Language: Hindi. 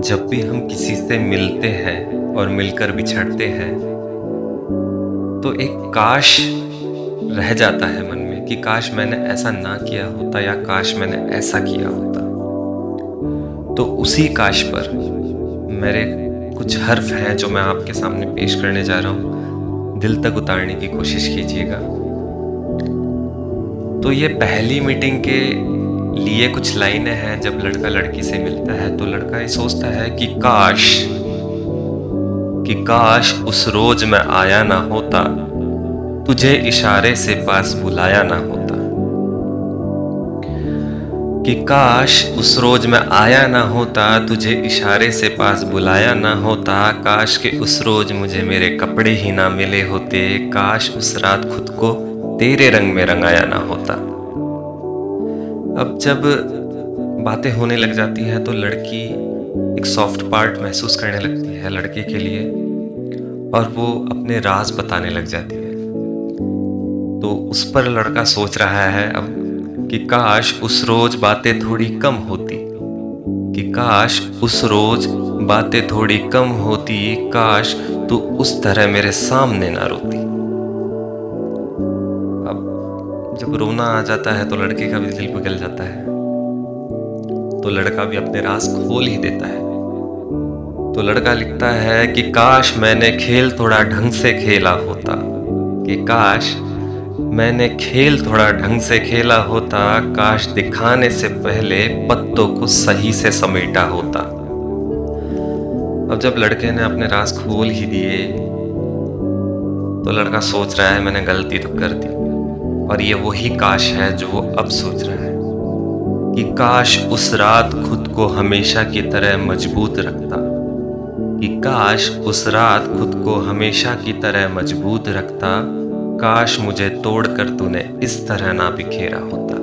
जब भी हम किसी से मिलते हैं और मिलकर बिछड़ते हैं तो एक काश रह जाता है मन में कि काश मैंने ऐसा ना किया होता या काश मैंने ऐसा किया होता। तो उसी काश पर मेरे कुछ हर्फ हैं जो मैं आपके सामने पेश करने जा रहा हूँ। दिल तक उतारने की कोशिश कीजिएगा। तो ये पहली मीटिंग के लिए कुछ लाइनें हैं, जब लड़का लड़की से मिलता है तो लड़का ये सोचता है कि काश कि काश उस रोज मैं आया ना होता, तुझे इशारे से पास बुलाया ना होता। कि काश उस रोज मैं आया ना होता, तुझे इशारे से पास बुलाया ना होता, काश के उस रोज मुझे मेरे कपड़े ही ना मिले होते, काश उस रात खुद को तेरे रंग में रंगाया ना होता। अब जब बातें होने लग जाती हैं तो लड़की एक सॉफ्ट पार्ट महसूस करने लगती है लड़के के लिए, और वो अपने राज बताने लग जाती है। तो उस पर लड़का सोच रहा है अब कि काश उस रोज बातें थोड़ी कम होती, कि काश उस रोज बातें थोड़ी कम होती, काश तू उस तरह मेरे सामने ना रोती। जब रोना आ जाता है तो लड़के का भी दिल पिघल जाता है। तो लड़का भी अपने रास खोल ही देता है। तो लड़का लिखता है कि काश मैंने खेल थोड़ा ढंग से खेला होता। कि काश मैंने खेल थोड़ा ढंग से खेला होता। काश दिखाने से पहले पत्तों को सही से समेटा होता। अब जब लड़के ने अपने राज खोल ही दिए तो लड़का सोच रहा है, मैंने गलती तो कर दी। और ये वही काश है जो वो अब सोच रहा है कि काश उस रात खुद को हमेशा की तरह मज़बूत रखता, कि काश उस रात खुद को हमेशा की तरह मज़बूत रखता, काश मुझे तोड़कर तूने इस तरह ना बिखेरा होता।